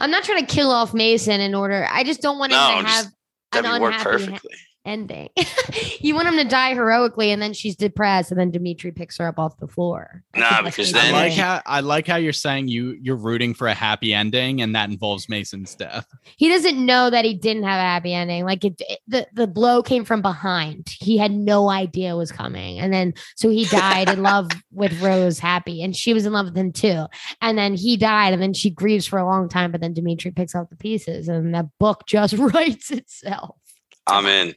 I'm not trying to kill off Mason in order. I just don't want him to just- have an That'd be work unhappy ha- perfectly. Ending. you want him to die heroically and then she's depressed and then Dimitri picks her up off the floor. I Nah, because the I like how I like how you're saying you you're rooting for a happy ending, and that involves Mason's death. he doesn't know that he didn't have a happy ending. Like it, it- the the blow came from behind. He had no idea it was coming, and then so he died in love with Rose, happy, and she was in love with him too. And then he died, and then she grieves for a long time. But then Dimitri picks up the pieces, and that book just writes itself. I'm in.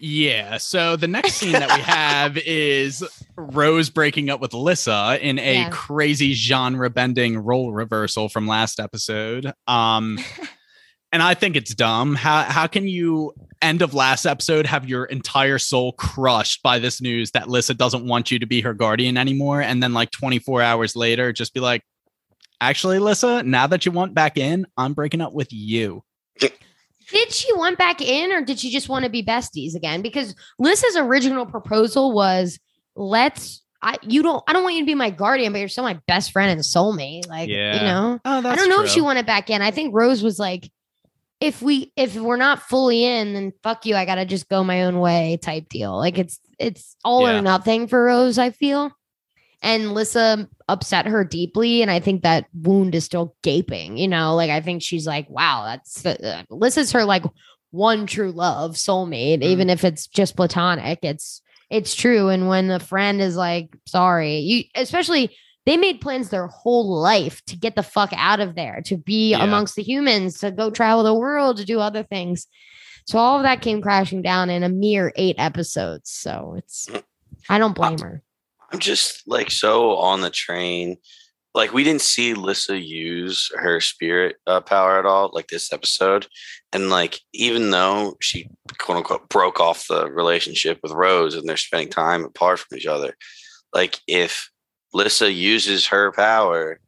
Yeah. So the next scene that we have is Rose breaking up with Alyssa in a Yeah. crazy genre bending role reversal from last episode. Um and I think it's dumb. How how can you end of last episode have your entire soul crushed by this news that Lissa doesn't want you to be her guardian anymore and then like 24 hours later just be like Actually, Lissa, now that you want back in, I'm breaking up with you. Did she want back in, or did she just want to be besties again? Because Lissa's original proposal was, "Let's." I you don't. I don't want you to be my guardian, but you're still my best friend and soulmate. Like Yeah. you know. Oh, I don't know if she wanted back in. I think Rose was like, if we if we're not fully in, then fuck you. I gotta just go my own way type deal. Like it's it's all Yeah. or nothing for Rose, I feel. And Lissa upset her deeply. And I think that wound is still gaping, you know, like I think she's like, wow, that's uh, is her like one true love, soulmate, Mhm. even if it's just platonic. It's it's true. And when the friend is like, sorry, you especially they made plans their whole life to get the fuck out of there, to be Yeah. amongst the humans, to go travel the world, to do other things. So all of that came crashing down in a mere eight episodes. So it's I don't blame her. I'm just like so on the train. Like we didn't see Lissa use her spirit uh, power at all, like this episode. And like even though she quote unquote broke off the relationship with Rose and they're spending time apart from each other, like if Lissa uses her power,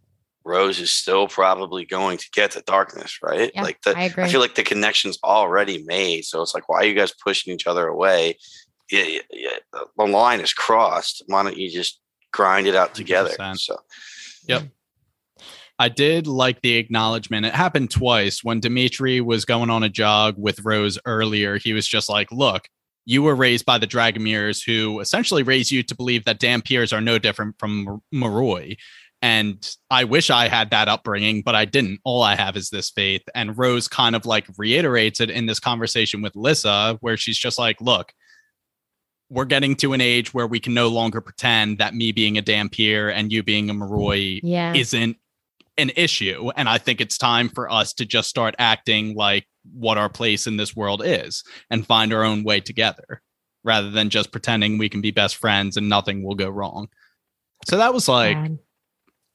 Rose is still probably going to get the darkness, right? Yeah, like the, I agree. feel like the connection's already made. So it's like, why are you guys pushing each other away? Yeah, yeah, the line is crossed. Why don't you just grind it out together? 100%. So yep. I did like the acknowledgement. It happened twice when Dimitri was going on a jog with Rose earlier. He was just like, look, you were raised by the Dragomirs, who essentially raised you to believe that Dhampirs are no different from Mar- Moroi. And I wish I had that upbringing, but I didn't. All I have is this faith. And Rose kind of like reiterates it in this conversation with Lissa, where she's just like, look, we're getting to an age where we can no longer pretend that me being a Dhampir and you being a Moroi Yeah. isn't an issue. And I think it's time for us to just start acting like what our place in this world is and find our own way together rather than just pretending we can be best friends and nothing will go wrong. So that was like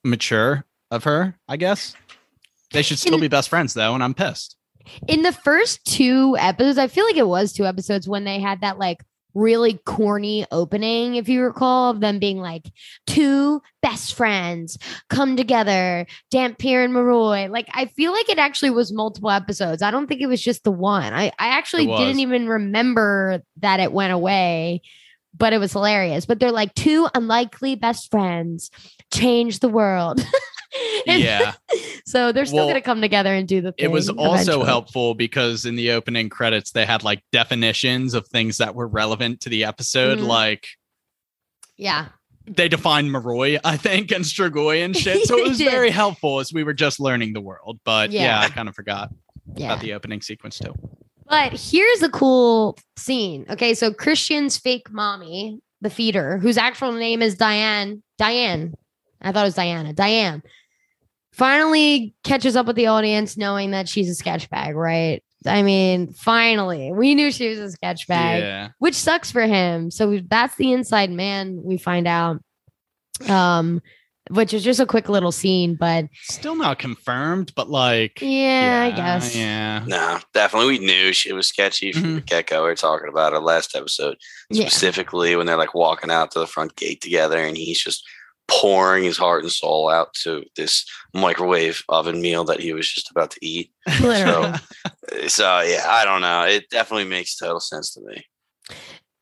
mature of her, I guess. They should still be best friends though, and I'm pissed. in the first two episodes, I feel like it was two episodes when they had that like really corny opening, if you recall, of them being like two best friends come together, Dhampir and Moroi. Like I feel like it actually was multiple episodes. I don't think it was just the one. I, I actually didn't even remember that it went away. But it was hilarious. But they're like two unlikely best friends change the world. Yeah. so they're still Well, gonna come together and do the thing. It was also helpful because in the opening credits they had like definitions of things that were relevant to the episode, Mhm. like Yeah. they defined Moroi, I think, and Strigoi and shit. So it was very helpful as we were just learning the world. But yeah, Yeah. I kind of forgot Yeah. about the opening sequence too. But here's a cool scene. Okay, so Christian's fake mommy, the feeder, whose actual name is Diane. Diane. I thought it was Diana. Diane. Finally catches up with the audience knowing that she's a sketch bag, right? I mean, finally. We knew she was a sketch bag, Yeah. which sucks for him. So we- that's the inside man we find out. Um which is just a quick little scene, but Still not confirmed, but like yeah, I guess. Yeah. no, definitely we knew she was sketchy from the get go. We were talking about it last episode, Yeah. specifically when they're like walking out to the front gate together and he's just pouring his heart and soul out to this microwave oven meal that he was just about to eat. Literally. So yeah, I don't know. It definitely makes total sense to me.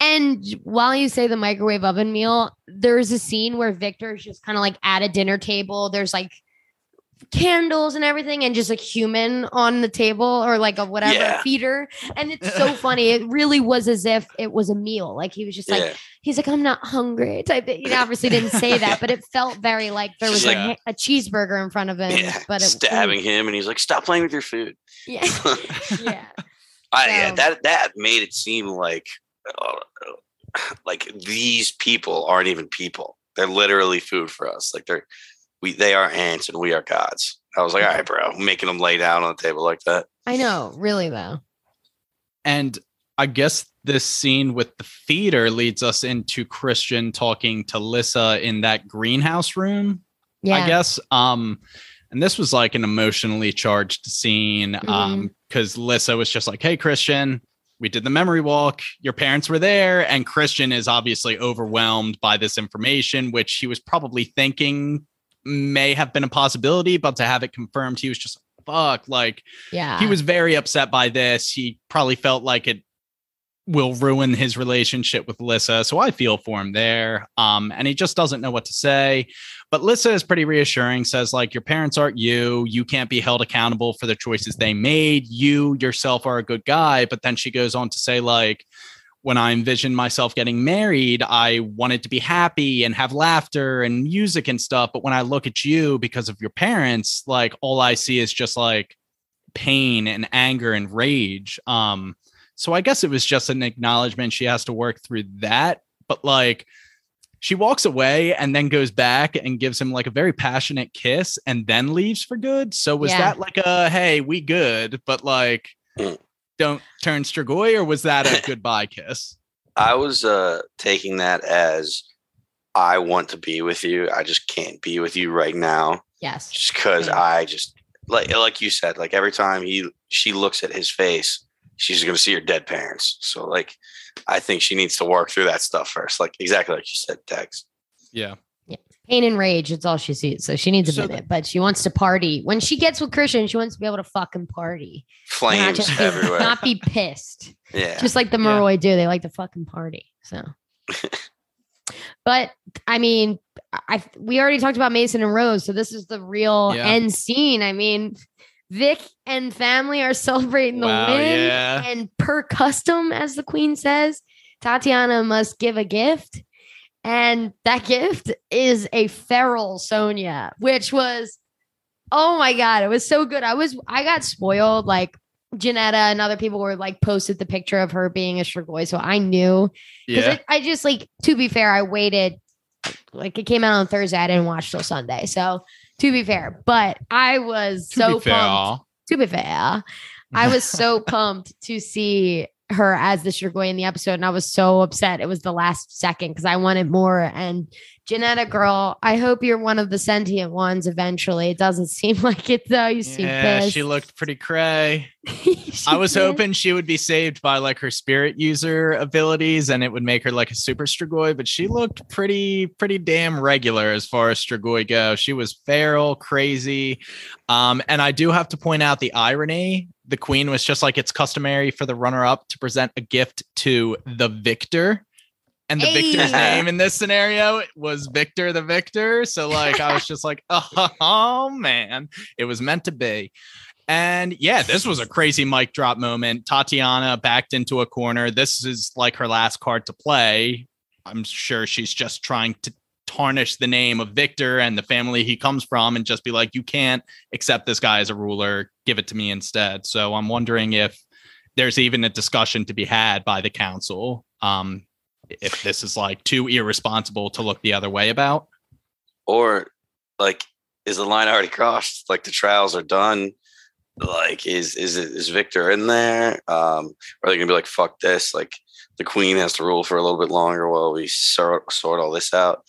And while you say the microwave oven meal, there's a scene where Victor is just kind of like at a dinner table. There's like candles and everything, and just a human on the table or like a whatever Yeah. feeder. And it's so funny. It really was as if it was a meal. Like he was just like, yeah. He's like, I'm not hungry. Type. Thing. He obviously didn't say that, but it felt very like there was Yeah. a, a cheeseburger in front of him. yeah. But it, stabbing him and he's like, stop playing with your food. Yeah. yeah. I, yeah, that that made it seem like uh, like these people aren't even people. They're literally food for us. Like they're we they are ants and we are gods. I was like, all right, bro, making them lay down on the table like that. I know. Really though. And I guess this scene with the theater leads us into Christian talking to Lissa in that greenhouse room. Yeah. I guess. Um, and this was like an emotionally charged scene. Um, because Lissa was just like, Hey, Christian, we did the memory walk. Your parents were there. And Christian is obviously overwhelmed by this information, which he was probably thinking may have been a possibility, but to have it confirmed, he was just fuck. Like Yeah. he was very upset by this. He probably felt like it will ruin his relationship with Lissa. So I feel for him there. Um, and he just doesn't know what to say. But Lissa is pretty reassuring, says, like, your parents aren't you. You can't be held accountable for the choices they made. You yourself are a good guy. But then she goes on to say, like, when I envisioned myself getting married, I wanted to be happy and have laughter and music and stuff. But when I look at you because of your parents, like all I see is just like pain and anger and rage. Um, so I guess it was just an acknowledgement she has to work through that. But like she walks away and then goes back and gives him like a very passionate kiss and then leaves for good. So was Yeah. that like a hey, we good, but like Mm. don't turn Strigoi, or was that a goodbye kiss? I was uh taking that as I want to be with you. I just can't be with you right now. yes. Just because Yeah. I just like like you said, like every time he she looks at his face, she's gonna see her dead parents. So like I think she needs to work through that stuff first. Like exactly like you said, Dex. Yeah. Yeah. Pain and rage. It's all she sees. So she needs a So minute, but she wants to party. When she gets with Christian, she wants to be able to fucking party. Not Flames just be, everywhere. not be pissed. yeah. Just like the Yeah. Moroi do. They like to fucking party. So but I mean, I we already talked about Mason and Rose, so this is the real Yeah. end scene. I mean, Vic and family are celebrating the Wow, win, yeah. and per custom, as the queen says, Tatiana must give a gift, and that gift is a feral Sonya, which was, oh my god, it was so good. I was I got spoiled like. Jonetta and other people were like posted the picture of her being a Strigoi, so I knew because Yeah. I just like to be fair, I waited like it came out on Thursday. I didn't watch till Sunday. So to be fair, but I was To so be fair, pumped. To be fair, I was so pumped to see her as the Strigoi in the episode, and I was so upset. It was the last second because I wanted more. And Jonetta, girl, I hope you're one of the sentient ones eventually. It doesn't seem like it though. You seem yeah, pissed. she looked pretty cray. I was did. hoping she would be saved by like her spirit user abilities and it would make her like a super Strigoi, but she looked pretty, pretty damn regular as far as Strigoi go. She was feral, crazy. Um, and I do have to point out the irony. The queen was just like it's customary for the runner up to present a gift to the victor. And the victor's name in this scenario was Victor the Victor. So like I was just like, oh man, it was meant to be. And yeah, this was a crazy mic drop moment. Tatiana backed into a corner. This is like her last card to play. I'm sure she's just trying to tarnish the name of Victor and the family he comes from and just be like, you can't accept this guy as a ruler. Give it to me instead. So I'm wondering if there's even a discussion to be had by the council. Um, if this is like too irresponsible to look the other way about. or like is the line already crossed like the trials are done like is is is victor in there um are they gonna be like fuck this like the queen has to rule for a little bit longer while we sort sort all this out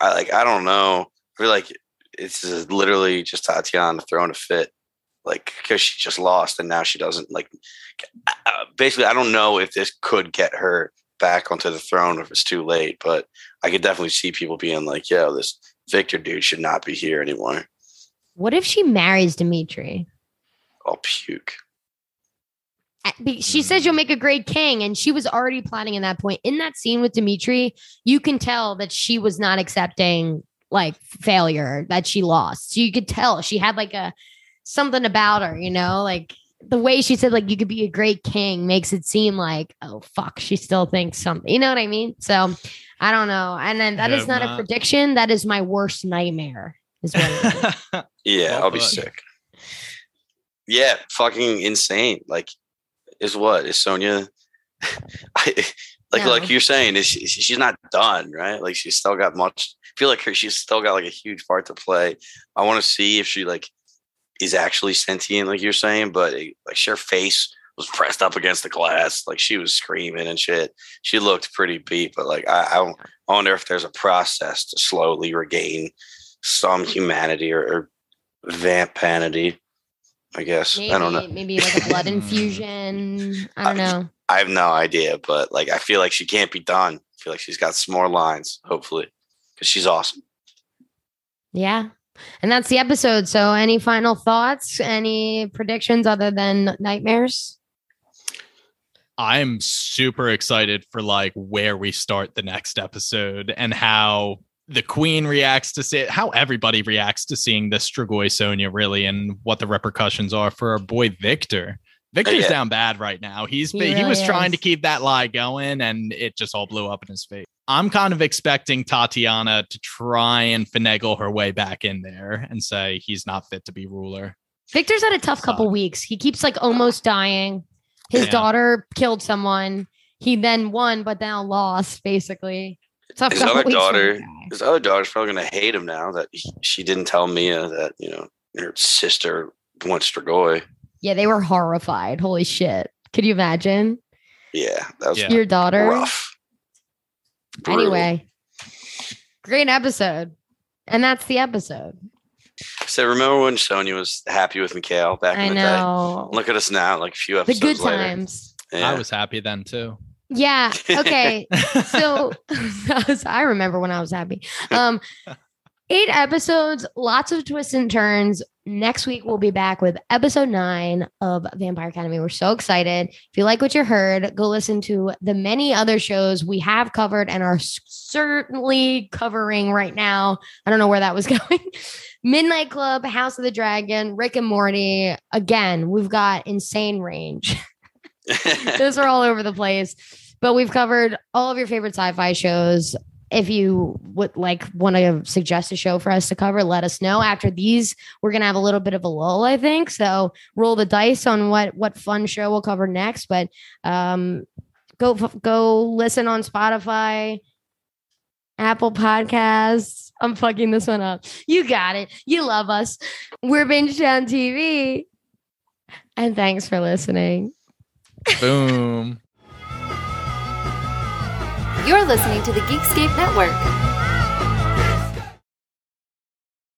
i like i don't know i feel like it's just literally just tatiana throwing a fit like because she just lost and now she doesn't like uh, basically i don't know if this could get her back onto the throne if it's too late but i could definitely see people being like yo this Victor dude should not be here anymore. What if she marries Dimitri? I'll puke. Be- She says you'll make a great king, and she was already planning in that point. In that scene with Dimitri, you can tell that she was not accepting like failure, that she lost. So you could tell she had like a something about her, you know, like the way she said like you could be a great king makes it seem like oh fuck, she still thinks something. You know what I mean? So I don't know. And then that is Hope not, a prediction. That is my worst nightmare. Is what it is. Yeah, Well I'll be sick. Yeah, fucking insane. Like, is what is Sonya? I, like, No. like you're saying, is she, she's not done, right? Like, she's still got much. I feel like her, she's still got like a huge part to play. I want to see if she like is actually sentient, like you're saying, but it, like her face was pressed up against the glass, like she was screaming and shit. She looked pretty beat, but like I, I, I wonder if there's a process to slowly regain some humanity or, or vampanity. I guess Maybe, I don't know. maybe like a blood infusion. I don't I- know. I have no idea, but like I feel like she can't be done. I feel like she's got some more lines, hopefully, because she's awesome. Yeah. And that's the episode. So, any final thoughts? Any predictions other than nightmares? I'm super excited for like where we start the next episode and how the queen reacts to see how everybody reacts to seeing this Strigoi Sonya really and what the repercussions are for our boy Victor. Victor's Yeah. down bad right now. He's He been, he really was trying to keep that lie going and it just all blew up in his face. I'm kind of expecting Tatiana to try and finagle her way back in there and say he's not fit to be ruler. Victor's had a tough couple Suck. weeks. He keeps like almost dying. His Yeah. daughter killed someone. He then won, but now lost, basically. Tough His couple other weeks for daughter- guy. His other daughter's probably gonna hate him now that he, she didn't tell Mia that you know her sister went Strigoi. Yeah, they were horrified. Holy shit. Could you imagine? Yeah, that was Yeah. Your daughter? rough. Brutal. Anyway, great episode. And that's the episode. So remember when Sonya was happy with Mikhail back I in the know. day? Look at us now, like a few episodes. The episodes good later. times. Yeah. I was happy then too. Yeah. Okay. so I remember when I was happy. Um, eight episodes, lots of twists and turns. Next week, we'll be back with episode nine of Vampire Academy. We're so excited. If you like what you heard, go listen to the many other shows we have covered and are certainly covering right now. I don't know where that was going. Midnight Club, House of the Dragon, Rick and Morty. Again, we've got insane range. Those are all over the place. But we've covered all of your favorite sci-fi shows. If you would like want to suggest a show for us to cover, let us know. After these, we're gonna have a little bit of a lull, I think. So roll the dice on what what fun show we'll cover next. But um, go go listen on Spotify, Apple Podcasts. I'm fucking this one up. You got it. You love us. We're Bingetown TV. And thanks for listening. Boom. You're listening to the Geekscape Network.